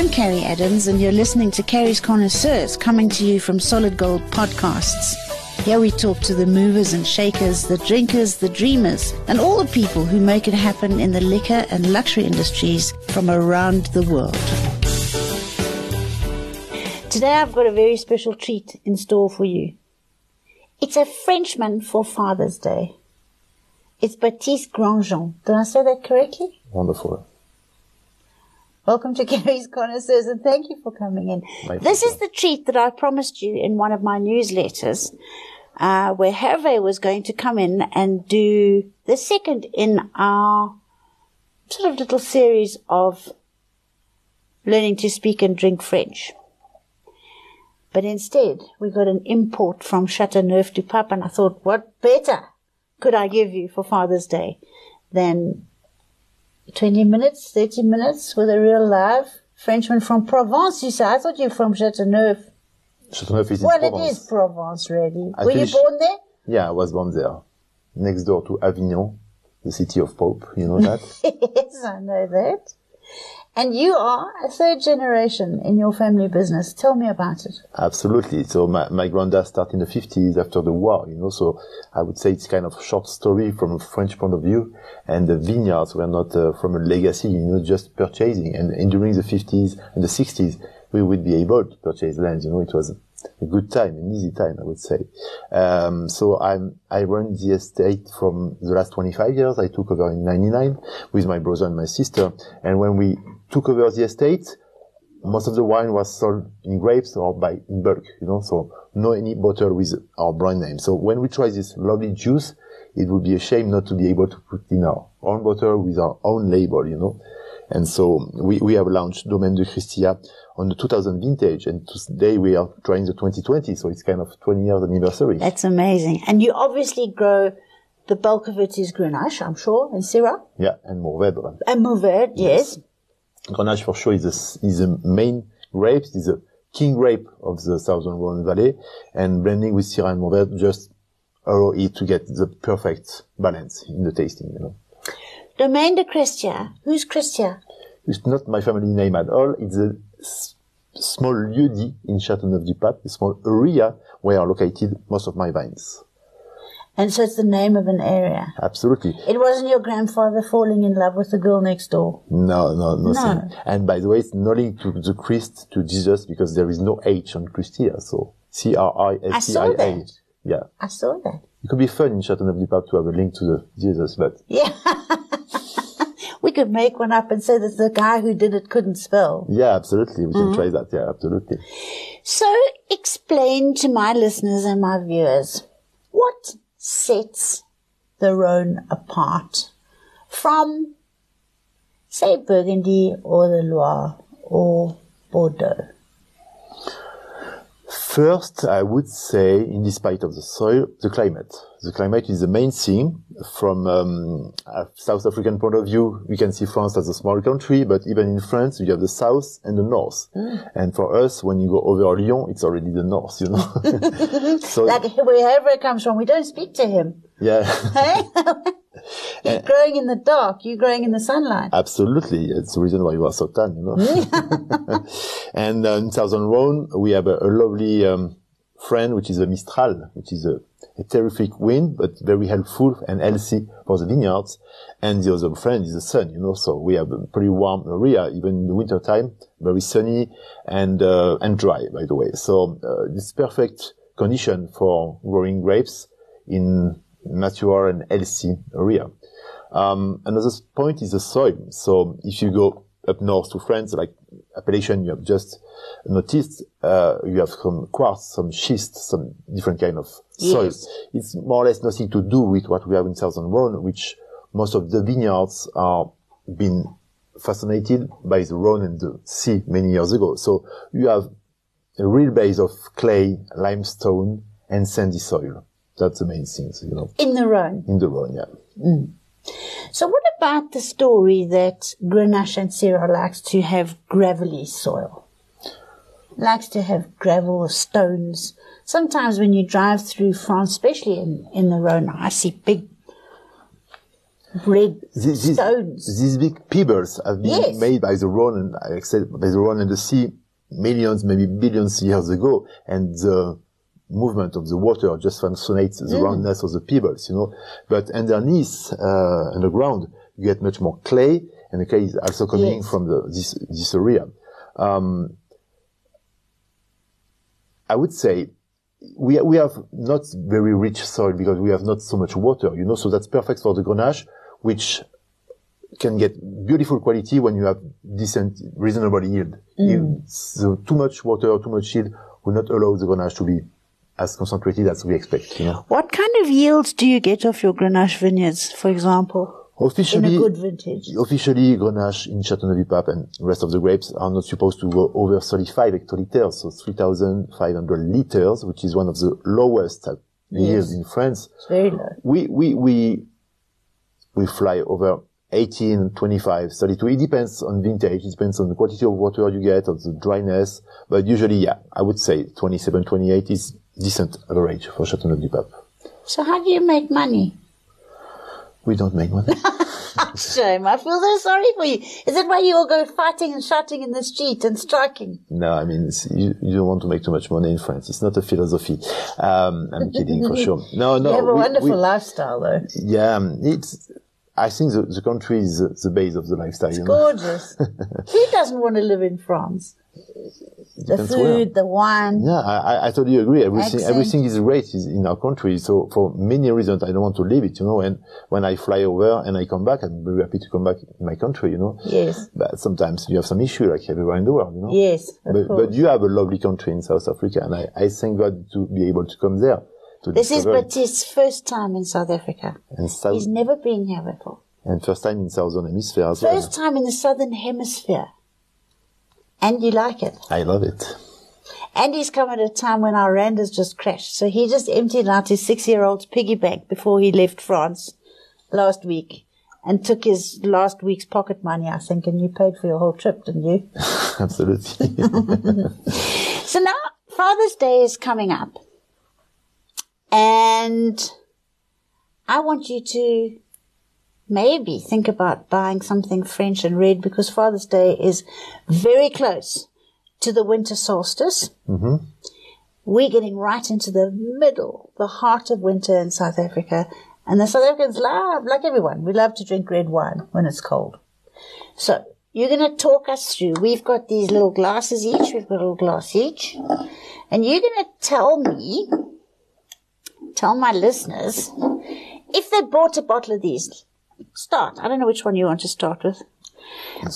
I'm Carrie Adams, and you're listening to Carrie's Connoisseurs, coming to you from Solid Gold Podcasts. Here we talk to the movers and shakers, the drinkers, the dreamers, and all the people who make it happen in the liquor and luxury industries from around the world. Today I've got a very special treat in store for you. It's a Frenchman for Father's Day. It's Baptiste Grangeon. Did I say that correctly? Wonderful. Welcome to Carrie's Connoisseurs and thank you for coming in. This is the treat that I promised you in one of my newsletters, uh, where Hervé was going to come in and do the second in our sort of little series of learning to speak and drink French. But instead, we got an import from Chateauneuf du Pape, and I thought, what better could I give you for Father's Day than 20 minutes, 30 minutes with a real live Frenchman from Provence, you say? I thought you're from Chateauneuf. Chateauneuf is in Well, Provence. it is Provence, really. I Were you born there? Yeah, I was born there, next door to Avignon, the city of Pope. You know that? yes, I know that. And you are a third generation in your family business. Tell me about it. Absolutely. So my, my granddad started in the 50s after the war, you know, so I would say it's kind of short story from a French point of view. And the vineyards were not uh, from a legacy, you know, just purchasing. And, and during the 50s and the 60s, we would be able to purchase lands, you know, it was a good time, an easy time, I would say. Um, so I'm, I run the estate from the last 25 years. I took over in 99 with my brother and my sister. And when we took over the estate, most of the wine was sold in grapes or by in bulk, you know, so no any bottle with our brand name. So when we try this lovely juice, it would be a shame not to be able to put in our own bottle with our own label, you know. And so we, we have launched Domaine de Cristia on the 2000 vintage and today we are trying the 2020. So it's kind of 20 years anniversary. That's amazing. And you obviously grow, the bulk of it is Grenache, I'm sure, and Syrah. Yeah. And Mourvèdre. And Mourvèdre, yes. Grenache for sure is a, is the main grape, is a king grape of the Southern Rhone Valley, and blending with Syrah and Mourvèdre just allow it to get the perfect balance in the tasting, you know. Domaine de Cristia. Who's Cristia? It's not my family name at all. It's a s- small lieu-dit in Châteauneuf-du-Pape, a small area where are located most of my vines. And so it's the name of an area. Absolutely. It wasn't your grandfather falling in love with the girl next door. No, no, nothing. No. And by the way, it's not linked to the Christ, to Jesus, because there is no H on Christia, so C-R-I-S-T-I-A. I saw that. Yeah. I saw that. It could be fun in Châteauneuf-du-Pape to have a link to the Jesus, but Yeah. we could make one up and say that the guy who did it couldn't spell. yeah, absolutely. We can Mm-hmm. try that. Yeah, absolutely. So explain to my listeners and my viewers what sets the Rhone apart from, say, Burgundy or the Loire or Bordeaux. First, I would say, in despite of the soil, the climate. The climate is the main thing. From um, a South African point of view, we can see France as a small country, but even in France, you have the south and the north. And for us, when you go over Lyon, it's already the north, you know. so, Like wherever it comes from, we don't speak to him. yeah. He's growing in the dark, you growing in the sunlight. Absolutely. It's the reason why you are so tan, you know. and uh, in Southern Rhone, we have a, a lovely um, friend, which is a Mistral, which is a, a terrific wind, but very helpful and healthy for the vineyards. And the other friend is the sun, you know. So we have a pretty warm area, even in the winter time, very sunny and uh, and dry, by the way. So uh, this perfect condition for growing grapes in natural and healthy area. Um, another point is the soil. So if you go up north to France, like Appellation, you have just noticed, uh, you have some quartz, some schist, some different kind of soil. Yes. It's more or less nothing to do with what we have in Southern Rhone, which most of the vineyards are been fascinated by the Rhone and the sea many years ago. So you have a real base of clay, limestone, and sandy soil. That's the main things, you know, In the Rhone. in the Rhone, yeah. Mm. So what about the story that Grenache and Syrah likes to have gravelly soil? Likes to have gravel or stones. Sometimes when you drive through France, especially in, in the Rhone, I see big red these, these- stones. these big pebbles have been Yes. made by the Rhone and I accept by the Rhone and the sea millions, maybe billions years ago, and the movement of the water just functionates the Mm. roundness of the pebbles, you know. But underneath, uh, underground, you get much more clay, and the clay is also coming Yes. from the, this this area. Um, I would say we we have not very rich soil because we have not so much water, you know. So that's perfect for the grenache, which can get beautiful quality when you have decent, reasonable yield. If so too much water, too much yield will not allow the grenache to be as concentrated as we expect. You know, What kind of yields do you get off your Grenache vineyards, for example, in a officially, good vintage? officially Grenache in Châteauneuf-du-Pape and rest of the grapes are not supposed to go over 35 hectoliters, so 3,500 liters, which is one of the lowest yields in France. It's very low. we we we we fly over 18 25 32 it depends on vintage it depends on the quantity of water you get of the dryness but usually yeah i would say 27 28 is decent average for Châteauneuf-du-Pape So how do you make money? we don't make money Shame. I feel so sorry for you. Is it why you all go fighting and shouting in the street and striking? no i mean you, you don't want to make too much money in france it's not a philosophy um i'm kidding for sure no no you have a we- wonderful we- lifestyle, though. yeah um, it's i think the, the country is the, the base of the lifestyle you know? Gorgeous. Who doesn't want to live in France? The food, where. the wine. Yeah, I, I- totally agree. Everything, Accent. everything is great is in our country. So for many reasons, I don't want to leave it, you know, and when I fly over and I come back, I'm very happy to come back in my country, you know. Yes. But sometimes you have some issue like everywhere in the world, you know. Yes, of But, course. but you have a lovely country in South Africa and I, I thank God to be able to come there. To This is. Baptiste's first time in South Africa. and, South, He's never been here before. and first time in Southern Hemisphere as well. First time in the Southern Hemisphere. And you like it. I love it. And he's come at a time when our rand has just crashed. So he just emptied out his six-year-old's piggy bank before he left France last week and took his last week's pocket money, I think, and you paid for your whole trip, didn't you? Absolutely. So now Father's Day is coming up. And I want you to maybe think about buying something French and red because Father's Day is very close to the winter solstice. Mm-hmm. We're getting right into the middle, the heart of winter in South Africa. And the South Africans love, like everyone, we love to drink red wine when it's cold. So you're going to talk us through. We've got these little glasses each. We've got a little glass each. And you're going to tell me, tell my listeners, if they bought a bottle of these, start. I don't know which one you want to start with.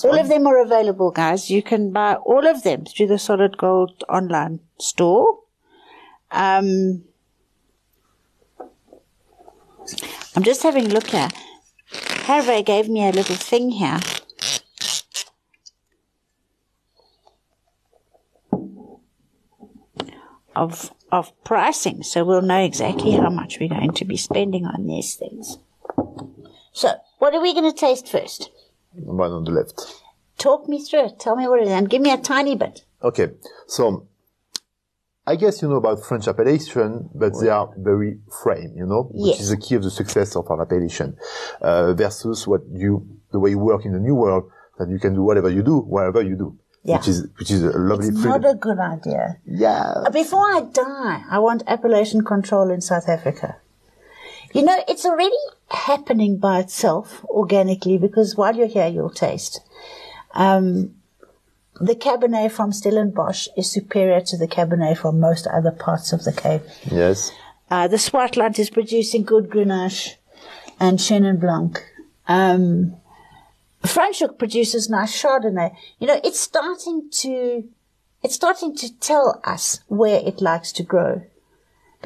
all of them are available, guys. You can buy all of them through the Solid Gold online store. Um, I'm just having a look here. Harvey gave me a little thing here. Of of pricing, so we'll know exactly how much we're going to be spending on these things. So, what are we going to taste first? The One on the left. Talk me through it. Tell me what it is, and give me a tiny bit. Okay, so I guess you know about French appellation, but they are very frame, you know, which Yes. is the key of the success of our appellation, uh, versus what you, the way you work in the new world, that you can do whatever you do, wherever you do, Yeah. which is which is a lovely Not freedom. a good idea. yeah, Before I die, I want appellation control in South Africa. You know, it's already happening by itself organically because while you're here, you'll taste. Um, the Cabernet from Stellenbosch is superior to the Cabernet from most other parts of the Cape. yes, Uh, the Swartland is producing good Grenache and Chenin Blanc. Um, Franschhoek produces nice Chardonnay. You know, it's starting to, it's starting to tell us where it likes to grow.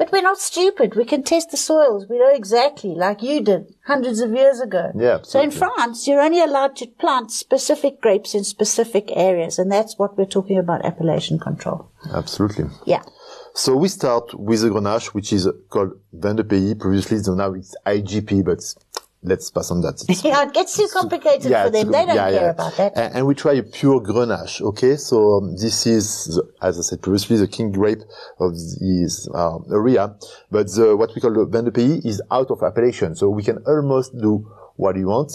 But we're not stupid. We can test the soils. We know exactly, like you did hundreds of years ago. Yeah, So in. France, you're only allowed to plant specific grapes in specific areas, and that's what we're talking about appellation control. absolutely. Yeah. So we start with the Grenache, which is called Vin de Pays. Previously, so now it's IGP, but let's pass on that. Yeah, it gets too complicated for them. They don't yeah, care yeah. about that. And, and we try a pure Grenache. Okay, so um, this is, the, as I said previously, the king grape of this uh, area. But the, what we call the Vin de Pays is out of appellation, so we can almost do what you want.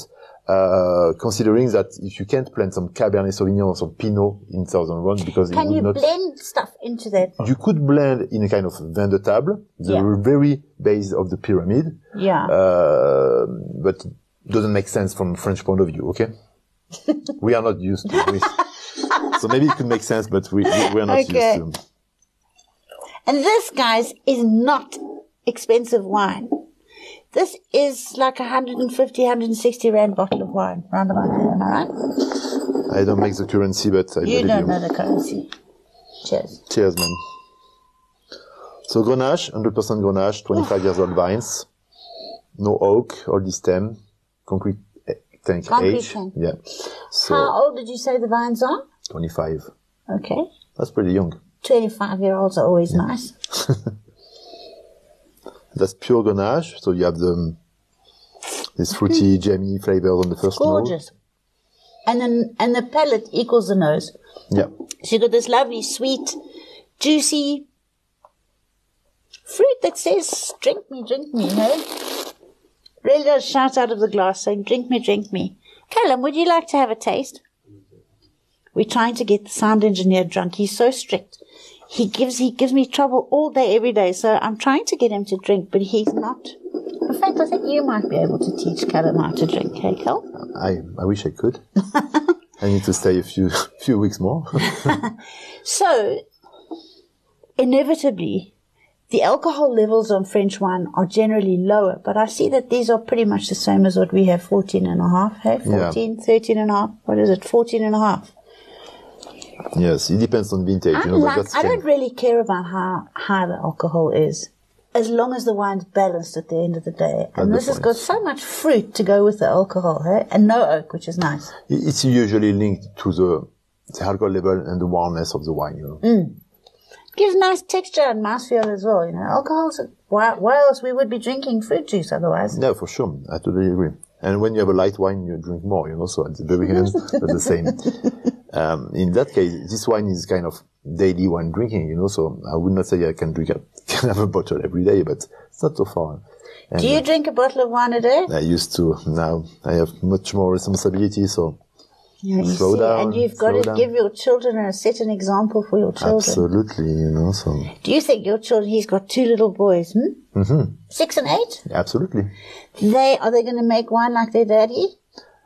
Uh, considering that if you can't plant some Cabernet Sauvignon or some Pinot in Southern Rhone because it Can you not, blend stuff into that? you could blend in a kind of vin de table, the Yeah. very base of the pyramid, Yeah. uh, but it doesn't make sense from a French point of view, okay? we are not used to this. so maybe it could make sense, but we, we we're not Okay. used to. And this, guys, is not expensive wine. This is like a 150, 160 rand bottle of wine, round about there, am I right? I don't make the currency, but I You believe don't you. know the currency. Cheers. Cheers, man. So Grenache, 100% Grenache, 25 years old vines, no oak, all the stem, concrete eh, tank Concrete age. tank. Yeah. So How old did you say the vines are? 25. Okay. That's pretty young. 25 year olds are always nice. That's pure Grenache. So you have the um, this fruity, mm. jammy flavors on the first note. Gorgeous. And then, and the palate equals the nose. Yeah. So you got this lovely, sweet, juicy fruit that says, drink me, drink me, you know? Really does shout out of the glass saying, drink me, drink me. Callum, would you like to have a taste? We're trying to get the sound engineer drunk. He's so strict. He gives, he gives me trouble all day, every day. So I'm trying to get him to drink, but he's not. In fact, I think you might be able to teach Callum how to drink, hey, Cal? I, I wish I could. I need to stay a few few weeks more. So, inevitably, the alcohol levels on French wine are generally lower, but I see that these are pretty much the same as what we have 14 and a half, hey? Yeah. 14, 13 and a half. What is it? 14 and a half. Yes, it depends on vintage, I, you know, like, I don't really care about how high the alcohol is, as long as the wine's balanced at the end of the day. And this has got so much fruit to go with the alcohol, hey? And no oak, which is nice. It's usually linked to the, the alcohol level and the warmness of the wine, you know. Mm. Gives nice texture and mouthfeel as well, you know. Alcohol's, why, why else we would be drinking fruit juice otherwise? No, for sure. I totally agree. And when you have a light wine, you drink more, you know, so at the very end, that's the same. Um, in that case, this wine is kind of daily wine drinking, you know, so I would not say I can drink a, can have a bottle every day, but it's not so far. And Do you drink a bottle of wine a day? I used to. Now I have much more responsibility, so Yeah, you Slow see, down, and you've got to down. give your children a set an example for your children. absolutely, you know, so Do you think your children? He's got two little boys, hmm? Mm-hmm. Six and eight. absolutely. They are they going to make wine like their daddy?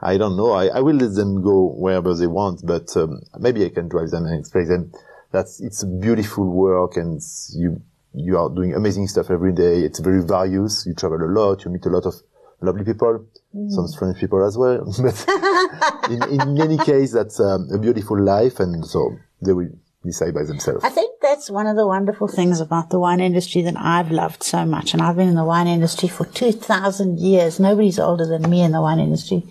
I don't know. I, I will let them go wherever they want, but um, maybe I can drive them and explain them that's it's beautiful work and you you are doing amazing stuff every day. It's very various. You travel a lot. You meet a lot of lovely people, some strange people as well. But in, in any case, that's um, a beautiful life, and so they will decide by themselves. I think that's one of the wonderful things about the wine industry that I've loved so much. And I've been in the wine industry for 2,000 years. Nobody's older than me in the wine industry.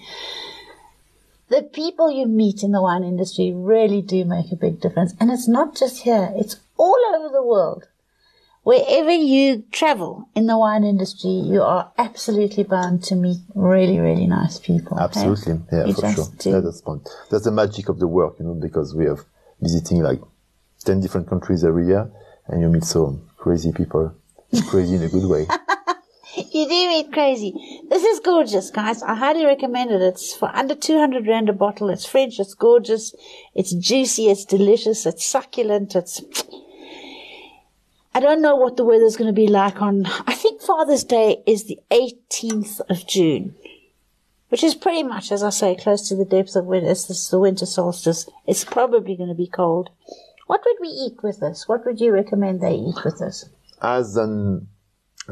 The people you meet in the wine industry really do make a big difference. And it's not just here, it's all over the world. Wherever you travel in the wine industry, you are absolutely bound to meet really, really nice people. okay? Absolutely, yeah, You for sure. Yeah, that's the point. That's the magic of the work, you know, because we have visiting like ten different countries every year, and you meet so crazy people, crazy in a good way. You do meet crazy. This is gorgeous, guys. I highly recommend it. It's for under 200 rand a bottle. It's French. It's gorgeous. It's juicy. It's delicious. It's succulent. It's, I don't know what the weather's going to be like on, I think Father's Day is the 18th of June, which is pretty much, as I say, close to the depth of winter. It's this, the winter solstice. It's probably going to be cold. What would we eat with this? What would you recommend they eat with this? As an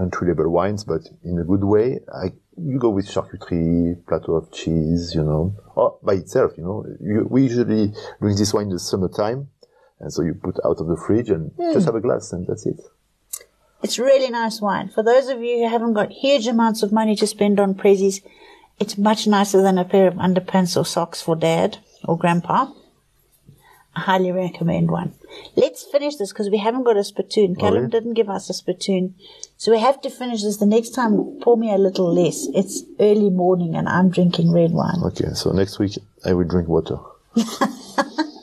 entry level wines, but in a good way, I, you go with charcuterie, plateau of cheese, you know, or by itself, you know. You, we usually drink this wine in the summertime, and so you put out of the fridge and hmm. just have a glass, and that's it. It's really nice wine. For those of you who haven't got huge amounts of money to spend on prezzies, it's much nicer than a pair of underpants or socks for dad or grandpa. I highly recommend one. Let's finish this because we haven't got a spittoon. Oh, Callum really? didn't give us a spittoon. So we have to finish this. The next time, pour me a little less. It's early morning and I'm drinking red wine. Okay, so next week I will drink water.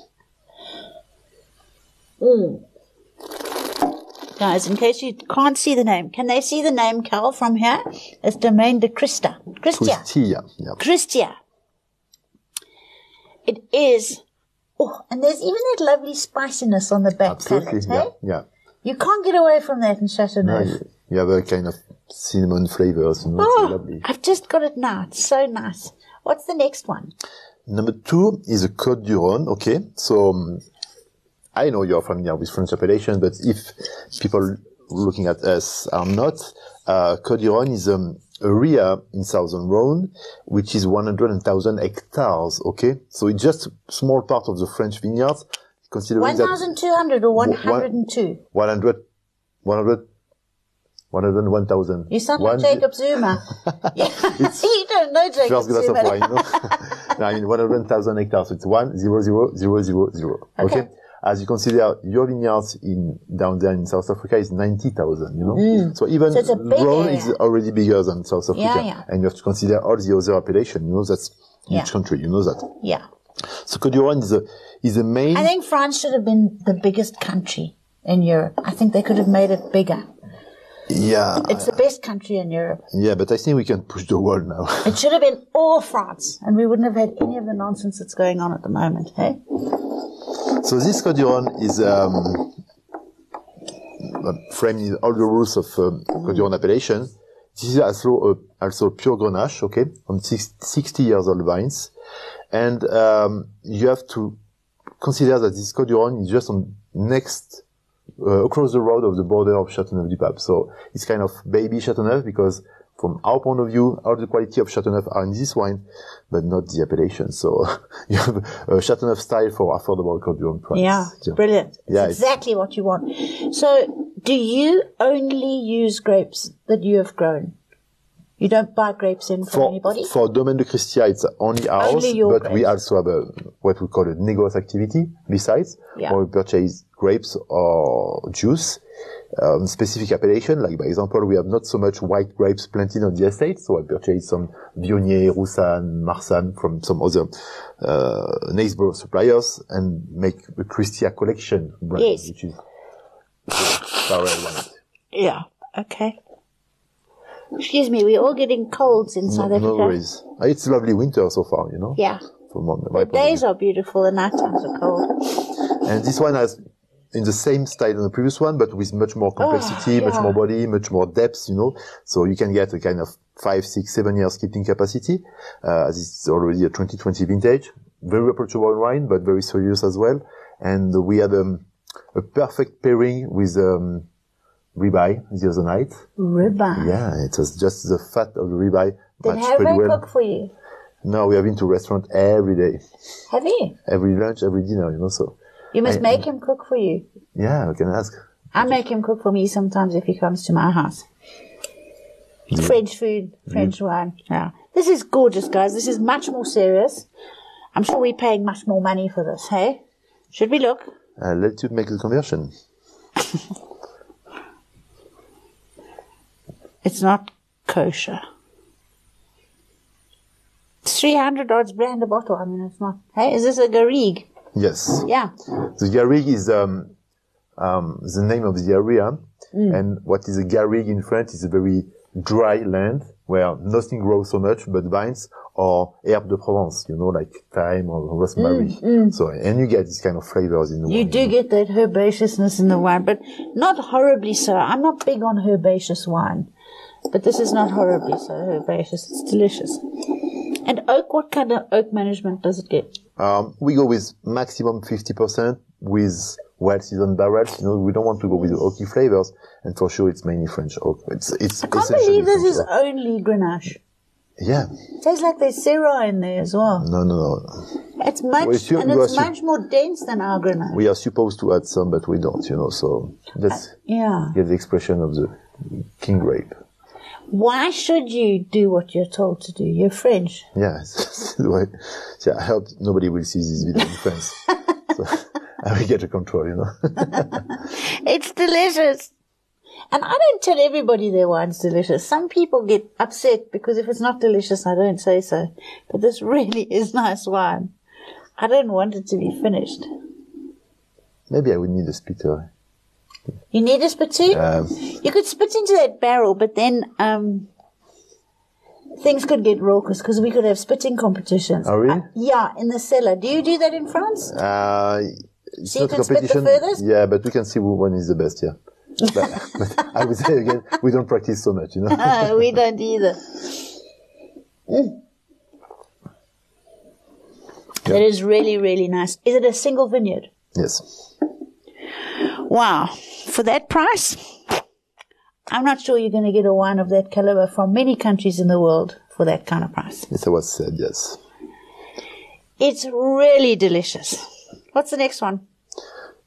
Guys, in case you can't see the name, can they see the name, Cal, from here? It's Domaine de Crista. Christia. Cristia. Yeah. Christia. It is. Oh, and there's even that lovely spiciness on the back Absolutely. palate, hey? Yeah. You can't get away from that in No, Chateauneuf. you, you have a kind of cinnamon flavors. You oh, lovely. I've just got it now. It's so nice. What's the next one? Number two is a Côte du Rhône. Okay, so um, I know you're familiar with French appellation, but if people looking at us are not, uh, Rhône is um, a area in southern Rhône, which is 100,000 hectares. Okay, so it's just a small part of the French vineyards, considering that 1,200 or 102? 100, 100, 101,000. You sound like Jacob Zuma. you don't know Jacob First glass of Zuma. wine, you know. no, I mean, 100,000 hectares. So it's one zero zero zero zero zero. Okay. Okay. As you consider your vineyards in down there in South Africa is 90,000, you know. So even Mm. So a big Rhone is already bigger than South Africa. Yeah, yeah. And you have to consider all the other appellation, you know, that's Yeah. each country, you know that. yeah. So Côte Rhône is a, is the main, I think France should have been the biggest country in Europe. I think they could have made it bigger. yeah, It's the best country in Europe. yeah, but I think we can push the wall now. It should have been all France, and we wouldn't have had any of the nonsense that's going on at the moment. Hey, So this du Rhône is um, uh, framed in all the rules of um, du Rhône appellation. This is also a, also pure Grenache, okay, on six, 60 years old vines, and um, you have to consider that this du Rhône is just on next uh, across the road of the border of Châteauneuf-du-Pape. So it's kind of baby Châteauneuf because from our point of view, all the quality of Châteauneuf are in this wine, but not the appellation. So you have a Châteauneuf style for affordable Rhône price. yeah, brilliant. It's Yeah, it's- exactly what you want. So, do you only use grapes that you have grown? You don't buy grapes in from For, anybody. for Domaine de Cristia, it's only ours, Only but we also have a, what we call a négoce activity besides, Yeah. where we purchase grapes or juice, um, specific appellation. Like, by example, we have not so much white grapes planted on the estate, so I purchase some Viognier, Roussanne, Marsanne from some other, uh, neighbor suppliers and make a Cristia collection brand, Yes. which is Barrel wine. yeah. Okay. Excuse me, we're all getting colds in South No, Africa. no worries. Uh, It's lovely winter so far, you know? Yeah. From my The point of view. days are beautiful, the night times are cold. And this one has in the same style than the previous one, but with much more complexity, much Oh, yeah. more body, much more depth, you know. So you can get a kind of five, six, seven years keeping capacity. Uh, this is already a 2020 vintage. Very approachable wine, but very serious as well. And we had um, a perfect pairing with um, ribeye the other night. Ribeye. Yeah, it was just the fat of the ribeye Did Harry well. cook for you? No, we have been to restaurant every day, Have you? every lunch, every dinner, you know. So You must I- make him cook for you. yeah, I can ask. I make him cook for me sometimes if he comes to my house. French food, French wine. Yeah. This is gorgeous, guys. This is much more serious. I'm sure we're paying much more money for this, hey? Should we look? Uh, let you make the conversion. It's not kosher. It's 300 odds brand a bottle. I mean, it's not. Hey, is this a Garrigue? Yes. Yeah. The garrigue is um, um, the name of the area, Mm. and what is a garrigue in France is a very dry land where nothing grows so much but vines or herbe de Provence, you know, like thyme or rosemary. So, and you get this kind of flavors in the Mm, You wine. do get that herbaceousness in the wine, but not horribly so. I'm not big on herbaceous wine, but this is not horribly so herbaceous. It's delicious. And oak, what kind of oak management does it get? Um, we go with maximum 50% with well-seasoned barrels. You know, we don't want to go with the oaky flavors, and for sure it's mainly French oak. It's, it's I can't believe this is only Grenache. Yeah. Tastes like there's Syrah in there as well. No, no, no. It's much, you- and it's much more dense than our Grenache. We are supposed to add some, but we don't, you know, so that's Yeah. get the expression of the king grape. Why should you do what you're told to do? You're French. Yeah, it's the way. Yeah, I hope nobody will see this video in France. so I will get a control, you know. It's delicious. And I don't tell everybody their wine's delicious. Some people get upset because if it's not delicious, I don't say so. But this really is nice wine. I don't want it to be finished. Maybe I would need a splitter. You need a spittoon? Um, you could spit into that barrel, but then um, things could get raucous because we could have spitting competitions. Oh, really? Uh, yeah, in the cellar. Do you do that in France? Uh, it's So you can spit the competition. furthest? Yeah, but we can see who one is the best. Yeah. but, but I would say again, we don't practice so much, you know. Uh, we don't either. Mm. That is really, really nice. Is it a single vineyard? yes. Wow. For that price, I'm not sure you're going to get a wine of that caliber from many countries in the world for that kind of price. Yes, I was said yes. It's really delicious. What's the next one?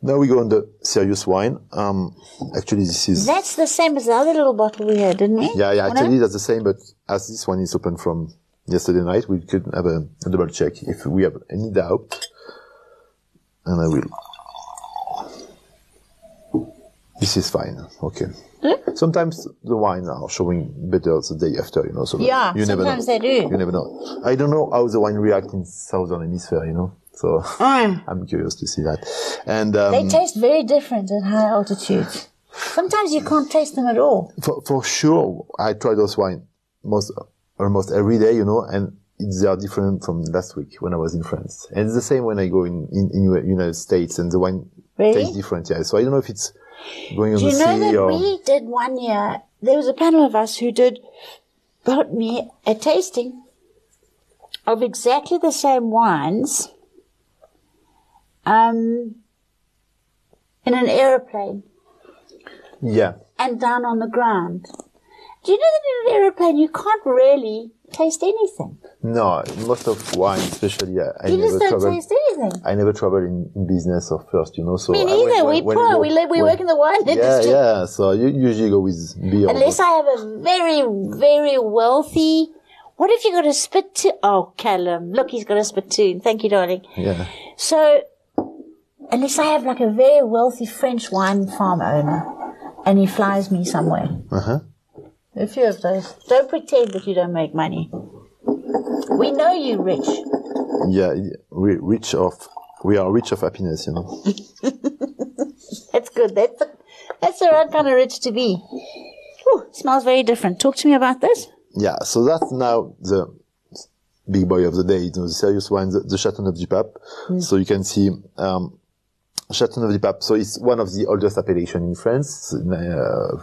Now we go on the serious wine. Um, actually, this is That's the same as the other little bottle we had, didn't we? yeah, yeah. Actually, that's the same. But as this one is open from yesterday night, we could have a, a double check if we have any doubt. And I will. This is fine. Okay. Sometimes the wine are showing better the day after, you know. So Yeah, you never sometimes know. they do. You never know. I don't know how the wine react in southern hemisphere, you know. So Mm. I'm curious to see that. And um, They taste very different at high altitudes. Sometimes you can't taste them at all. for for sure, I try those wine most almost every day, you know, and they are different from last week when I was in France. And it's the same when I go in in, in United States, and the wine Really? tastes different. Yeah, so I don't know if it's going Do you know that or we did one year? There was a panel of us who did brought me a tasting of exactly the same wines um, in an aeroplane yeah, and down on the ground. Do you know that in an aeroplane you can't really taste anything? no, most of wine, especially, uh, I You never just don't taste anything. I never travel in, in business or first, you know. So Me I- neither. we poor. go- we live. We when- work in the wine Yeah, industry. yeah. So you usually go with beer. Unless I have a very, very wealthy. What if you got a spittoon? Oh, Callum, look, he's got a spittoon. Thank you, darling. yeah. So, unless I have like a very wealthy French wine farm owner, and he flies me somewhere. Uh huh. A few of those. Don't pretend that you don't make money. We know you rich. Yeah, we rich of we are rich of happiness, you know. That's good. That's the, that's the right kind of rich to be. Whew, smells very different. Talk to me about this. Yeah, so that's now the big boy of the day, you know, the serious wine, the, the Chateauneuf du Pape. So you can see, um, Chateauneuf du Pape. So it's one of the oldest appellation in France, uh,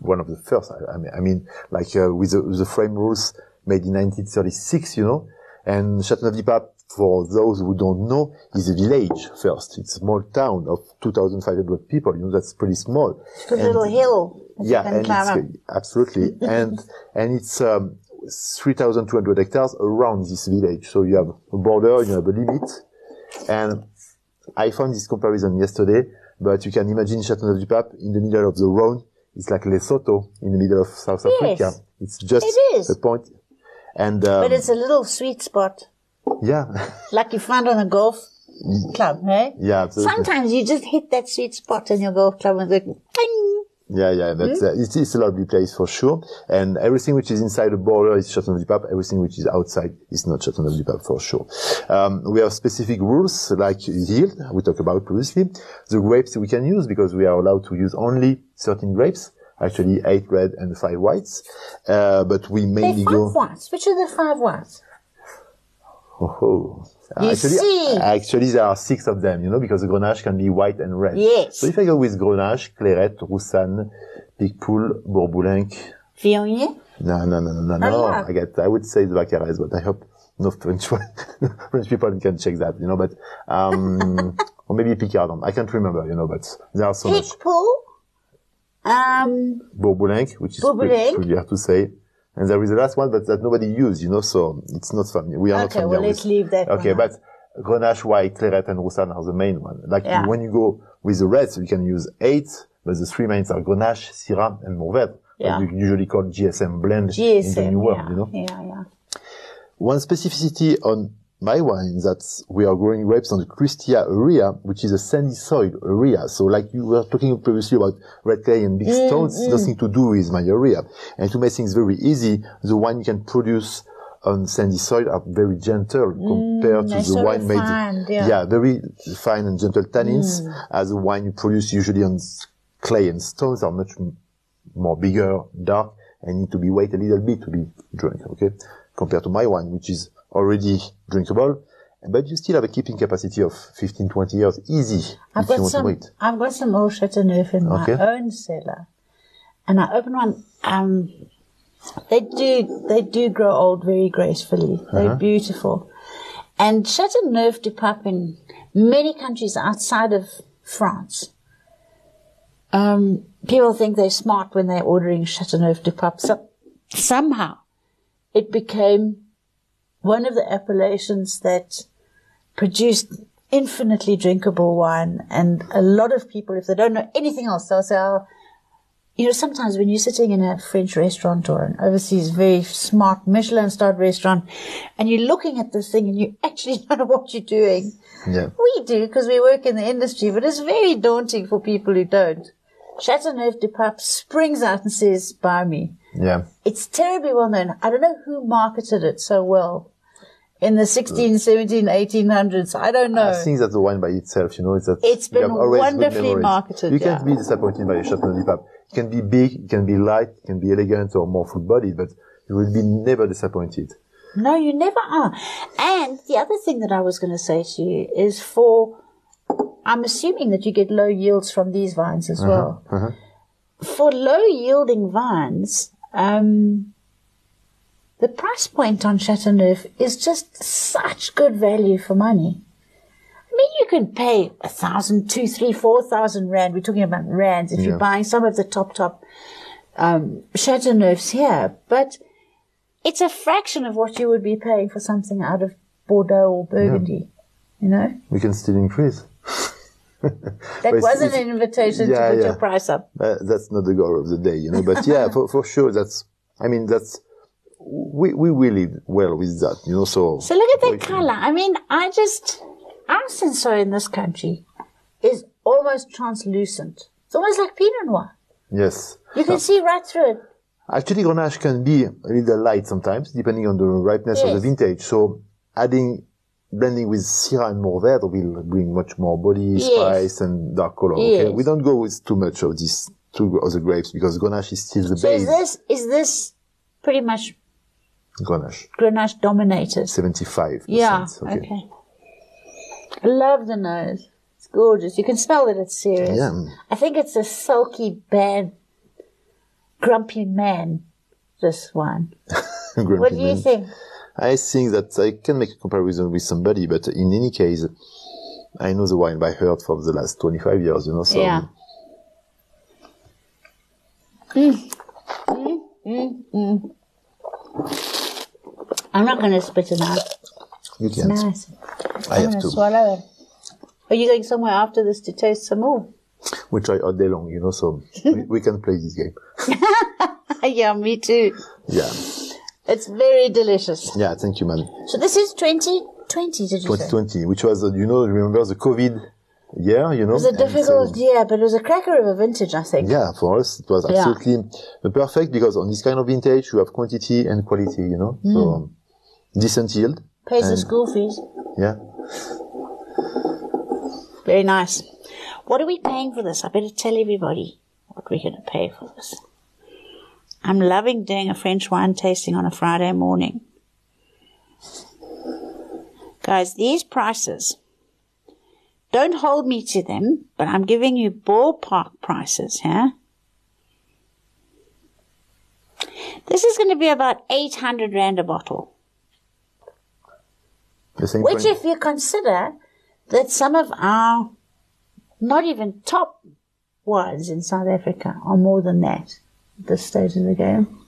one of the first. I, I mean, I mean, like uh, with the, the frame rules made in 1936, you know. And Chateauneuf du Pape, for those who don't know, is a village first. It's a small town of 2,500 people. You know, that's pretty small. It's a little hill. Yeah, and it's, absolutely, and and it's um, 3,200 hectares around this village. So you have a border, you have a limit, and I found this comparison yesterday. But you can imagine Châteauneuf du Pape in the middle of the Rhone. It's like Lesotho in the middle of South Yes. Africa. It's just It is. a point, and um, But it's a little sweet spot, yeah, like you find on a golf club, right? yeah, absolutely. Sometimes you just hit that sweet spot in your golf club and it's like, ding. Yeah, yeah, that's, Hmm? uh, it's, it's a lovely place for sure. And everything which is inside the border is Chateauneuf du Pape. Everything which is outside is not Chateauneuf du Pape for sure. Um, we have specific rules like yield we talked about previously. The grapes we can use because we are allowed to use only certain grapes. Actually, eight red and five whites. Uh, but we mainly five go. whites. Which are the five whites? Oh, oh. You actually, see. actually, there are six of them, you know, because the Grenache can be white and red. Yes. So if I go with Grenache, Clairette, Roussanne, Picpoul, Bourboulenc, Viognier? No, no, no, no, no, no. Ah. I get, I would say the Baccarat, but I hope no French French people can check that, you know, but, um, or maybe Picardan. I can't remember, you know, but there are so much. Pitbull? Um, Bourboulenc, which is Bourboulenc. pretty clear to say. And there is the last one, but that nobody used, you know, so it's not familiar. We are not Okay, familiar well, let's with. leave that Okay, but Grenache, White, Clairette, and Roussanne are the main one. Like Yeah. when you go with the reds, you can use eight, but the three mains are Grenache, Syrah, and Mourvèdre. Yeah. We usually call GSM blend in the new world, yeah, you know. yeah, yeah. One specificity on my wine that we are growing grapes on the Cristia area, which is a sandy soil area. So like you were talking previously about red clay and big Mm, stones, nothing to do with my area. And to make things very easy, the wine you can produce on sandy soil are very gentle compared to the wine made. refined, yeah. very fine and gentle tannins, Mm. as the wine you produce usually on clay and stones are much more bigger, dark, and need to be wait a little bit to be drunk. Okay, compared to my wine, which is already drinkable, but you still have a keeping capacity of 15, 20 years, easy I've if you got some. wait. I've got some old Chateauneuf in my own cellar, and I opened one. Um, they do they do grow old very gracefully. They're Uh-huh. beautiful, and Chateauneuf du Pape in many countries outside of France. Um, people think they're smart when they're ordering Chateauneuf du Pape. So, somehow, it became one of the appellations that produced infinitely drinkable wine. And a lot of people, if they don't know anything else, they'll say, oh, you know, sometimes when you're sitting in a French restaurant or an overseas very smart Michelin starred restaurant and you're looking at this thing and you actually don't know what you're doing. Yeah. We do because we work in the industry, but it's very daunting for people who don't. Chateauneuf du Pape springs out and says, buy me. Yeah. It's terribly well known. I don't know who marketed it so well in the 16, uh, 17, 1800s. I don't know. I think that the wine by itself, you know, it's that It's you been have always good wonderfully marketed, You can't yeah. be disappointed by a Chateau du Pape. It can be big, it can be light, it can be elegant or more full bodied, but you will be never disappointed. No, you never are. And the other thing that I was going to say to you is for, I'm assuming that you get low yields from these vines as uh-huh, well. Uh-huh. For low yielding vines, um, the price point on Chateauneuf is just such good value for money. I mean, you can pay a thousand, two, three, four thousand rand. We're talking about rands if Yeah. you're buying some of the top, top um, Chateauneufs here, but it's a fraction of what you would be paying for something out of Bordeaux or Burgundy. You know, We can still increase. that wasn't an invitation Yeah, to put yeah. your price up. Uh, that's not the goal of the day, you know, but yeah, for, for sure, that's, I mean, that's, we, we live well with that, you know, so. So look at that color. I mean, I just, our Cinsault in this country is almost translucent. It's almost like Pinot Noir. Yes. You can see right through it. Actually, Grenache can be a little light sometimes, depending on the ripeness of the vintage. So adding, blending with Syrah and Mourvèdre will bring much more body, Yes. spice, and dark color. Okay, we don't go with too much of these two other grapes because Grenache is still the So is base. this, is this pretty much Grenache, Grenache dominated? seventy-five. Yeah. Okay. I love the nose. It's gorgeous. You can smell that it's serious. Yeah. I think it's a sulky, bad, grumpy man. This one. What do you think? I think that I can make a comparison with somebody, but in any case, I know the wine by heart for the last 25 years, you know, so. Yeah. Mm. Mm, mm, I'm not going to spit it out. You can't. nice. I I'm have going to swallow it. Are you going somewhere after this to taste some more? We try all day long, you know, so we, we can play this game. yeah, me too. Yeah. It's very delicious. Yeah, thank you, man. So this is 2020, did you say? 2020, which was, uh, you know, remember the COVID year, you know? It was a And so- difficult year, but it was a cracker of a vintage, I think. yeah, for us, it was Yeah. absolutely perfect because on this kind of vintage, you have quantity and quality, you know? Mm. So, um, decent yield. Pays the school fees. Yeah. Very nice. What are we paying for this? I better tell everybody what we're going to pay for this. I'm loving doing a French wine tasting on a Friday morning. Guys, these prices, don't hold me to them, but I'm giving you ballpark prices, yeah? This is going to be about 800 Rand a bottle. Which, French- if you consider that some of our not even top wines in South Africa are more than that at this stage of the game.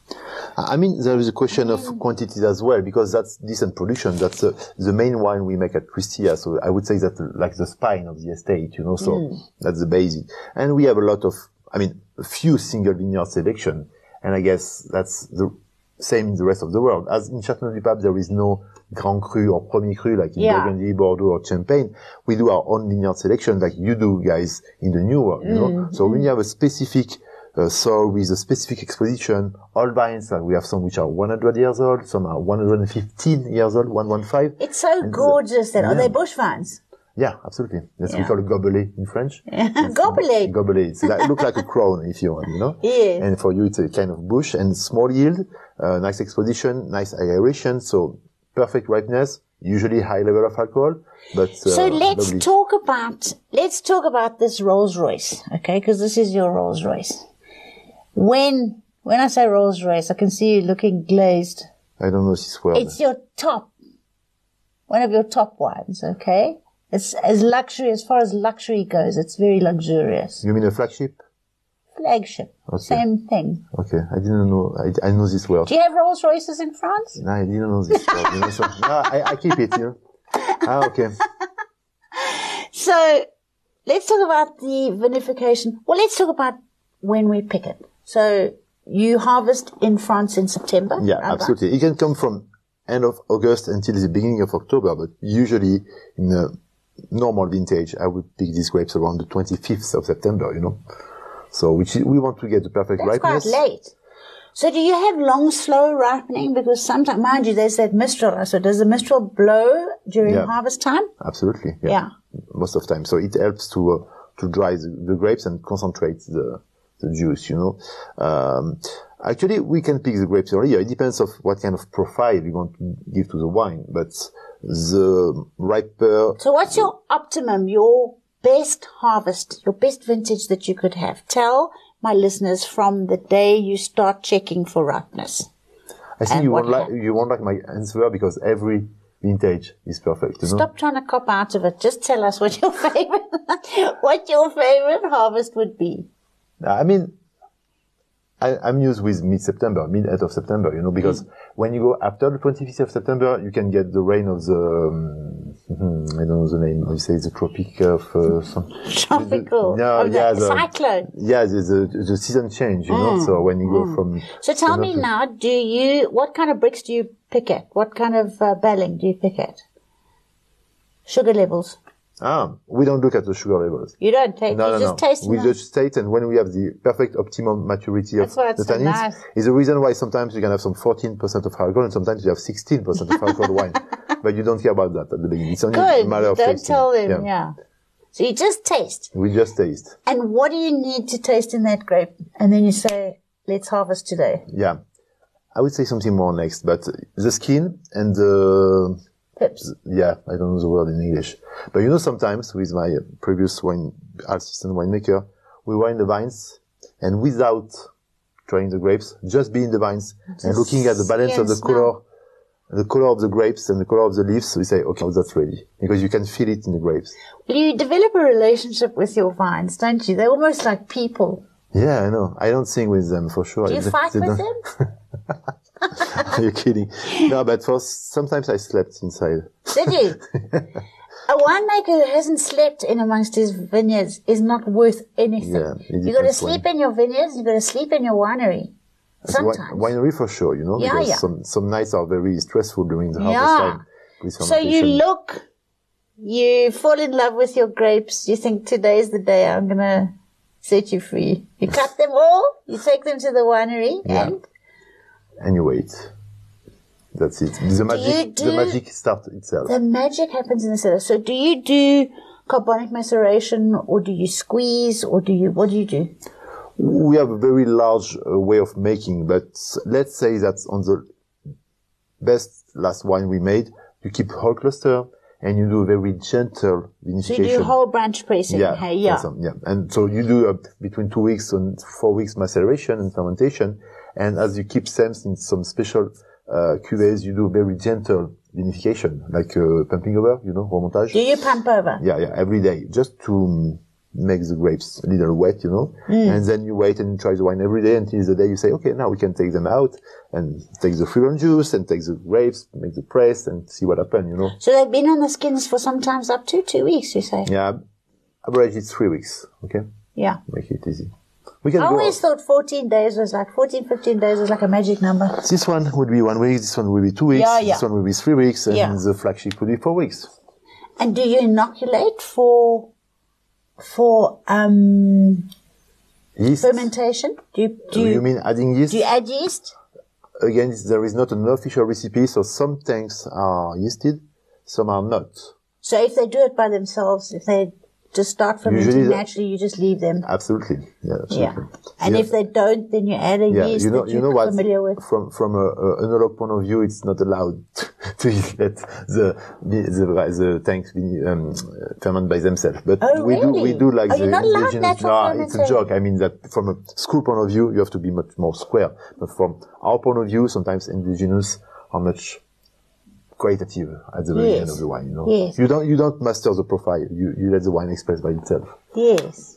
I mean, there is a question of quantities as well, because that's decent production. That's uh, the main wine we make at Cristia. So I would say that like the spine of the estate, you know, so that's the basic. And we have a lot of, I mean, a few single vineyard selection. And I guess that's the same in the rest of the world. As in Château du Pape, there is no Grand Cru or Premier Cru like in Yeah. Burgundy, Bordeaux or Champagne. We do our own vineyard selection like you do guys in the New World, you know. So when you have a specific uh, soil with a specific exposition, all vines, uh, we have some which are 100 years old, some are 115 years old, 115. It's so And the- gorgeous that are they bush vines? Yeah, absolutely. That's what we call a gobelet in French. Gobelet. Gobelet. It's like, look like a crown if you want, you know? Yeah. And for you, it's a kind of bush and small yield, uh, nice exposition, nice aeration. So perfect ripeness, usually high level of alcohol, but, uh, So let's lovely. talk about let's talk about this Rolls Royce, okay? Because this is your Rolls Royce. When when I say Rolls Royce, I can see you looking glazed. I don't know this word. It's your top, one of your top wines, okay? It's as luxury as far as luxury goes. It's very luxurious. you mean a flagship? Flagship, Okay. same thing. Okay. I didn't know, I, I know this word. Do you have Rolls Royces in France? No, I didn't know this word. You know, so, no, I, I keep it, you know? Ah, okay. So let's talk about the vinification. Well, let's talk about when we pick it. So you harvest in France in September. Yeah, absolutely. It can come from end of August until the beginning of October, but usually in a normal vintage, I would pick these grapes around the 25th of September, you know? So, which is, we want to get the perfect That's ripeness. quite late. So do you have long, slow ripening? Because sometimes, mind you, there's that mistral. So does the mistral blow during Yeah. harvest time? Absolutely. Yeah. Most of the time. So it helps to, uh, to dry the, the grapes and concentrate the, the juice, you know. Um, actually, we can pick the grapes earlier. It depends of what kind of profile you want to give to the wine, but the riper So what's your optimum, your best harvest, your best vintage that you could have? Tell my listeners from the day you start checking for ripeness. I think you won't like you won't like my answer because every vintage is perfect. You know? Stop trying to cop out of it. Just tell us what your favorite, what your favorite harvest would be. I mean, I, I'm used with mid-September, mid-end of September, you know, because Mm. when you go after the 25th of September, you can get the rain of the, um, I don't know the name, you say the tropic of, uh, some, Tropical. No, the yeah, the- cyclone. yeah, the, the, the season change, you know, so when you go from, Mm. So tell me now, do you, what kind of Brix do you pick at? What kind of uh, Balling do you pick at? Sugar levels. Ah, we don't look at the sugar levels. You don't take, No, no, just no. taste we them. just taste, and when we have the perfect optimum maturity of That's why it's the so tannins, nice. is the reason why sometimes you can have some 14% of alcohol, and sometimes you have 16% of alcohol wine. But you don't care about that at the beginning. It's only Good. a matter of Don't tasting. tell them, yeah. So you just taste. We just taste. And what do you need to taste in that grape? And then you say, let's harvest today. Yeah. I would say something more next, but the skin and the, Pips. yeah, I don't know the word in English. But you know, sometimes with my previous wine assistant winemaker, we wine the vines and without trying the grapes, just being the vines and looking at the balance of the smell. color, the color of the grapes and the color of the leaves. We say, okay, that's ready because you can feel it in the grapes. You develop a relationship with your vines, don't you? They're almost like people. Yeah, I know. I don't sing with them for sure. Do you They- fight they with don't- them? Are you kidding? No, but for sometimes I slept inside. Did you? a winemaker who hasn't slept in amongst his vineyards is not worth anything. Yeah, you got to sleep when. in your vineyards. You got to sleep in your winery. Wi- Sometimes. winery for sure, you know, Yeah, because yeah. some some nights are very stressful during the harvest Yeah. time. So you look, you fall in love with your grapes. You think today's the day I'm gonna set you free. You cut them all. You take them to the winery, Yeah. and you. That's it. The magic, do- the magic starts itself. the magic happens in the cellar. So do you do carbonic maceration, or do you squeeze, or do you what do you do? We have a very large uh, way of making, but let's say that on the best last wine we made, you keep whole cluster and you do a very gentle So you do whole bunch pressing. Yeah, hey, yeah. um, yeah. And so you do uh, between two weeks and four weeks maceration and fermentation. And as you keep stems in some special uh, cuvées, you do very gentle vinification, like uh, pumping over, you know, remontage. Do you pump over? Yeah, yeah, every day, just to um, make the grapes a little wet, you know. Mm. And then you wait and you try the wine every day until the day you say, okay, now we can take them out and take the freedom juice and take the grapes, make the press and see what happens, you know. So they've been on the skins for sometimes up to two weeks. You say? Yeah, average it's three weeks, okay? Yeah. Make it easy. We can I always thought 14 days was like 14, 15 days was like a magic number. This one would be one week, this one would be two weeks, Yeah, yeah. this one would be three weeks, and Yeah. the flagship would be four weeks. And do you inoculate for for um Yeast? fermentation? Do you do Do you, you mean adding yeast? do you add yeast? Again, there is not an official recipe, so some tanks are yeasted, some are not. So if they do it by themselves, if they just start fermenting Usually naturally, you just leave them. Absolutely. Yeah. Absolutely. Yeah. And Yeah. if they don't, then you add a Yeah, yeast you know, that you know what? familiar with. From from a, a analog point of view, it's not allowed to let the the the, tanks be, um, ferment by themselves. But Oh, we do we do like Oh, the you're not allowed indigenous. No, it's a joke. I mean that from a school point of view, you have to be much more square. But from our point of view, sometimes indigenous are much qualitative at the very Yes. end of the wine. You know, Yes. you don't you don't master the profile. You you let the wine express by itself. Yes.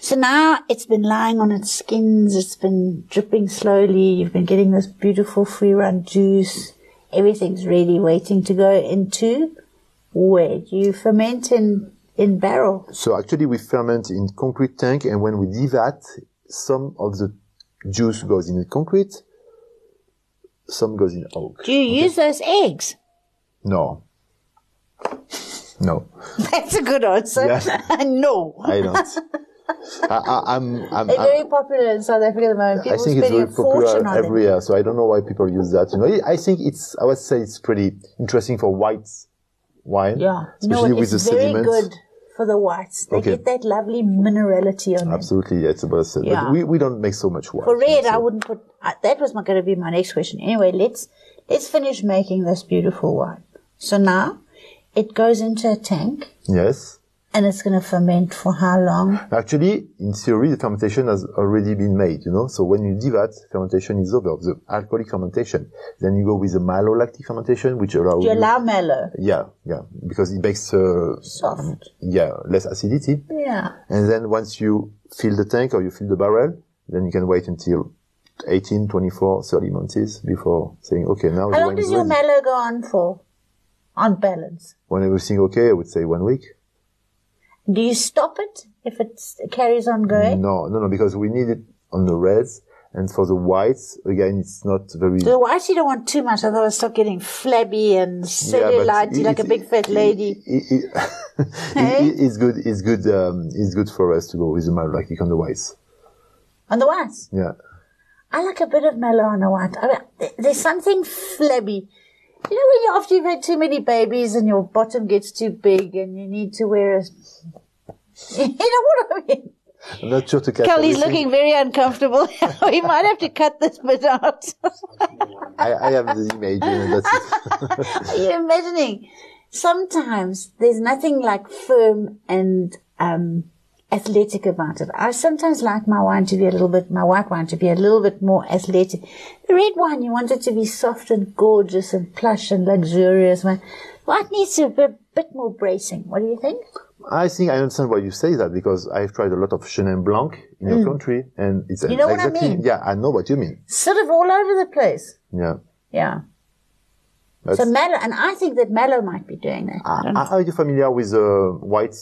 So now it's been lying on its skins, it's been dripping slowly, you've been getting this beautiful free run juice, everything's ready waiting to go into where do you ferment in, in barrel? So actually we ferment in concrete tank and when we devat, some of the juice goes in the concrete, some goes in oak. Do you use those eggs? No. No, That's a good answer. Yeah. no. I don't. I, I, I'm, I'm, They're I'm, very popular in South Africa at the moment. I think it's very popular on every year, so I don't know why people use that. You know, I think it's, I would say it's pretty interesting for white wine. Yeah. Especially what? with It's the very good for the whites. They Okay. get that lovely minerality on. Absolutely, yeah, it's about said. Yeah. But we, we don't make so much wine. For red, so- I wouldn't put. Uh, that was going to be my next question. Anyway, let's let's finish making this beautiful wine. So now it goes into a tank Yes. and it's going to ferment for how long? Actually, in theory, the fermentation has already been made, you know. So when you devat, fermentation is over, the alcoholic fermentation. Then you go with the malolactic fermentation, which allows Do you allow malo? yeah, yeah, because it makes, uh, Soft. yeah, less acidity. Yeah. And then once you fill the tank or you fill the barrel, then you can wait until 18, 24, 30 months before saying, okay, now How long does your malo go on for? On balance. When everything okay, I would say one week. Do you stop it if it carries on going? No, no, no, because we need it on the reds. And for the whites, again, it's not very, The whites you don't want too much, otherwise start getting flabby and cellulite it- like a big fat lady. It, it, Hey? it- it's good. It's good. Um, it's good for us to go with the malolactic on the whites. On the whites? Yeah. I like a bit of malo on the white. I mean, there's something flabby. You know, when you, after you've had too many babies and your bottom gets too big and you need to wear a. You know what I mean? I'm not sure to catch Kelly's looking very uncomfortable. we might have to cut this bit out. I, I have the image. That's it. You imagining? Sometimes there's nothing like firm and um, athletic about it. I sometimes like my wine to be a little bit, my white wine to be a little bit more athletic. The red wine, you want it to be soft and gorgeous and plush and luxurious. White needs to be a bit more bracing. What do you think? I think I understand why you say that because I've tried a lot of Chenin Blanc in your hmm. country, and it's. You know what I exactly mean? yeah. I know what you mean. Sort of all over the place. Yeah. Yeah. That's, So malo, and I think that malo might be doing that. Ah, I don't ah, know. are are you familiar with uh, white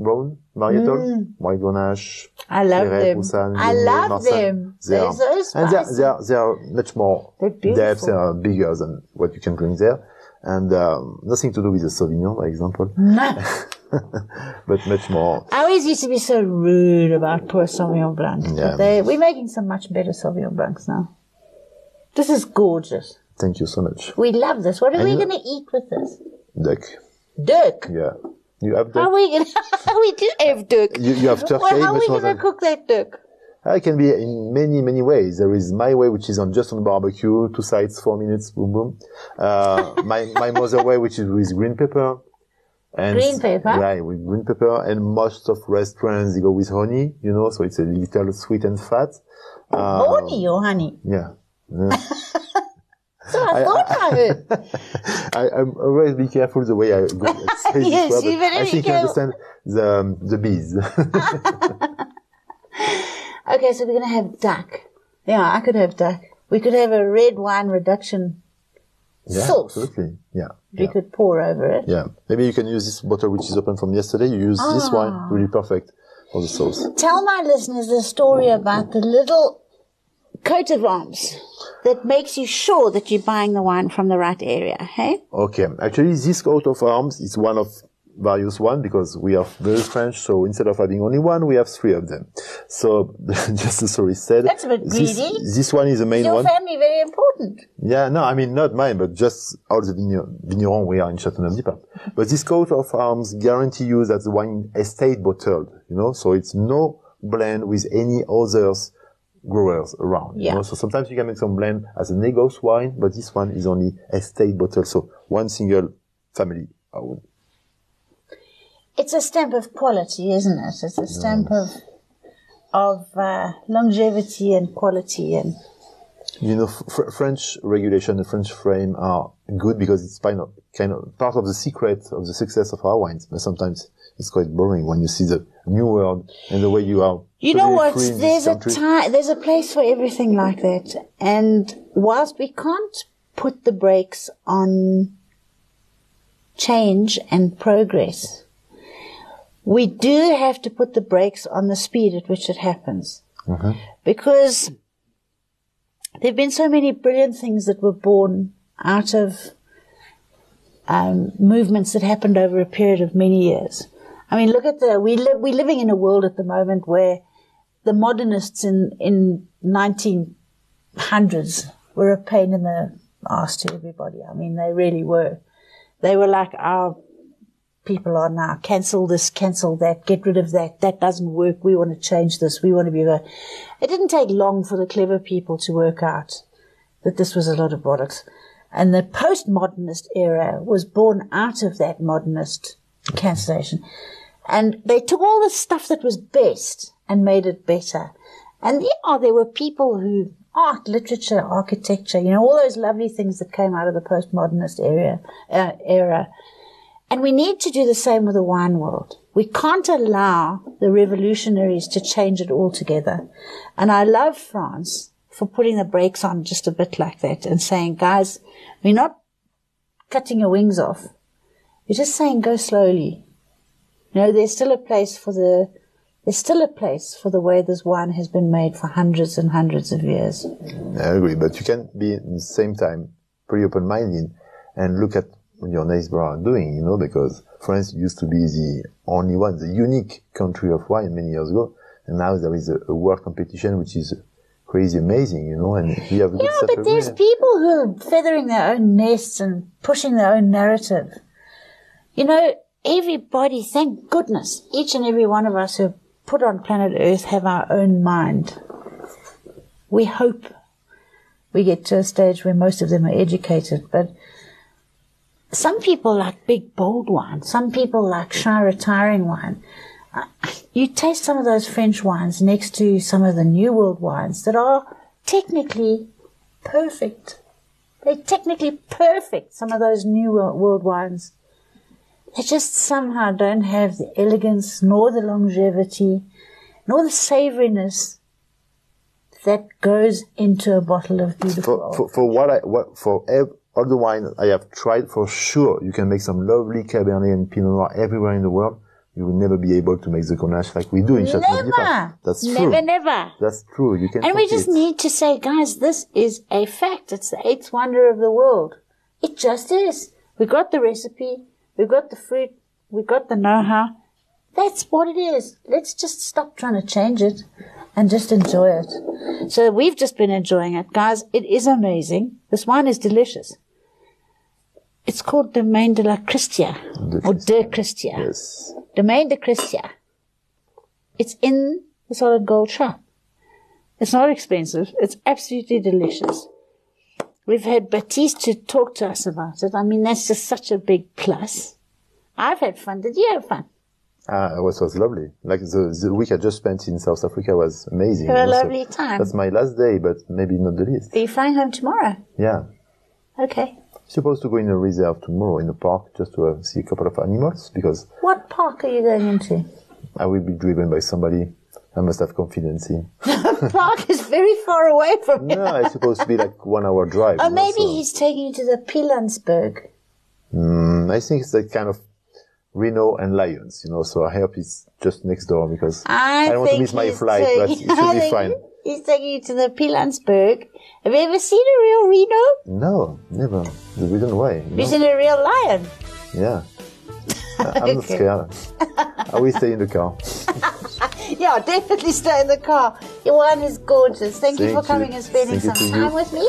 Rhone varietal? White Grenache. Mm. I love Clairette, them. I love Marsanne. them. They They're are, so and they are, they are, they are much more They're depth, they are bigger than what you can drink there. And um, nothing to do with the Sauvignon, for example, No. but much more. I always used to be so rude about poor Sauvignon Blanc. Yeah. They, we're making some much better Sauvignon Blancs now. This is gorgeous. Thank you so much. We love this. What are And we going to eat with this? Duck. Duck. Yeah. You have How are we to, we do have duck. You, you have turkey, Well, how are we to cook that duck? Uh, It can be in many, many ways. There is my way, which is on just on barbecue, two sides, four minutes, boom, boom. Uh, my, my mother way, which is with green pepper. And Green pepper? Right, with green pepper. And most of restaurants, they go with honey, you know, so it's a little sweet and fat. Uh, Honey or honey? Yeah. Yeah. So I, thought I heard. I, I'm always be careful the way I go. I say this Yes, word, you better I think you understand the, um, the bees. Okay, so we're going to have duck. Yeah, I could have duck. We could have a red wine reduction yeah, sauce. absolutely. Yeah. we yeah. could pour over it. Yeah. Maybe you can use this bottle which is open from yesterday. You use this Ah. wine, really perfect for the sauce. Tell my listeners the story about the little coat of arms that makes you sure that you're buying the wine from the right area, hey? Okay. Actually, this coat of arms is one of various one because we are very French. So instead of having only one, we have three of them. So just the story said. That's a bit this, greedy. this one is the main Your one. family very important. Yeah, no, I mean not mine, but just all the vigner- vignerons we are in Châteauneuf-du-Pape. But this coat of arms guarantee you that the wine estate bottled, you know, so it's no blend with any others growers around. You know? So sometimes you can make some blend as a négoce wine, but this one is only estate bottle, so one single family. Would. It's a stamp of quality, isn't it? It's a stamp of of uh, longevity and quality and You know, fr- French regulation, the French frame are good because it's kind of, kind of part of the secret of the success of our wines. But sometimes it's quite boring when you see the new world and the way you are. You know what? free in this There's a time, there's a place for everything like that. And whilst we can't put the brakes on change and progress, we do have to put the brakes on the speed at which it happens. Because there have been so many brilliant things that were born out of um, movements that happened over a period of many years. I mean, look at the we live we're living in a world at the moment where the modernists in in 1900s were a pain in the ass to everybody. I mean, they really were. They were like our people are now. Cancel this, cancel that, get rid of that. That doesn't work. We want to change this. We want to be. A... It didn't take long for the clever people to work out that this was a lot of bollocks. And the postmodernist era was born out of that modernist cancellation. And they took all the stuff that was best and made it better. And yeah, there were people who, art, literature, architecture, you know, all those lovely things that came out of the postmodernist era, uh, era. And we need to do the same with the wine world. We can't allow the revolutionaries to change it altogether. And I love France for putting the brakes on just a bit like that and saying, guys, we're not cutting your wings off. We're just saying go slowly. You know, there's still a place for the, there's still a place for the way this wine has been made for hundreds and hundreds of years. I agree, but you can be at the same time pretty open-minded and look at what your neighbors are doing, you know, because France used to be the only one, the unique country of wine many years ago, and now there is a, a world competition which is crazy amazing, you know, and we have good Yeah, but there's people who are feathering their own nests and pushing their own narrative. You know, everybody, thank goodness, each and every one of us who put on planet Earth have our own mind. We hope we get to a stage where most of them are educated, but some people like big, bold wine. Some people like shy, retiring wine. Uh, You taste some of those French wines next to some of the New World wines that are technically perfect. They're technically perfect, some of those New World wines. They just somehow don't have the elegance, nor the longevity, nor the savoriness that goes into a bottle of beautiful for, for, for what I, what, for ev- all the wine I have tried, for sure, you can make some lovely Cabernet and Pinot Noir everywhere in the world. You will never be able to make the Grenache like we do in Châteauneuf-du-Pape. Never. That's true. Never, never. That's true. You can. And we just it. need to say, guys, this is a fact. It's the eighth wonder of the world. It just is. We got the recipe. We got the fruit. We got the know-how. That's what it is. Let's just stop trying to change it and just enjoy it. So we've just been enjoying it. Guys, it is amazing. This wine is delicious. It's called Domaine de la Cristia. De or De Cristia. Yes. Domaine de Cristia. It's in the solid gold shop. It's not expensive. It's absolutely delicious. We've had Baptiste to talk to us about it. I mean, that's just such a big plus. I've had fun. Did you have fun? Ah, it was, was lovely. Like the, the week I just spent in South Africa was amazing. Had a so lovely time. That's my last day, but maybe not the least. Are you flying home tomorrow? Yeah. Okay. Supposed to go in a reserve tomorrow in a park just to uh, see a couple of animals because What park are you going into? I will be driven by somebody I must have confidence in. the park is very far away from you. No, it's supposed to be like one hour drive. Or maybe so- he's taking you to the Pilanesberg. Mm, I think it's like kind of Reno and Lions, you know, so I hope it's just next door because I, don't want to miss my flight, but it should I be fine. He's taking you to the Pilanesberg. Have you ever seen a real Reno? No, never. The reason why. Have you you know? seen a real lion? Yeah. I'm not Okay. scared. I will stay in the car. Yeah, definitely stay in the car. Your wine is gorgeous. Thank, you Thank for you. coming and spending Thank some you. time with me.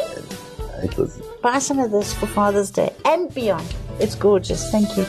It was Buy some of this for Father's Day and beyond. It's gorgeous. Thank you.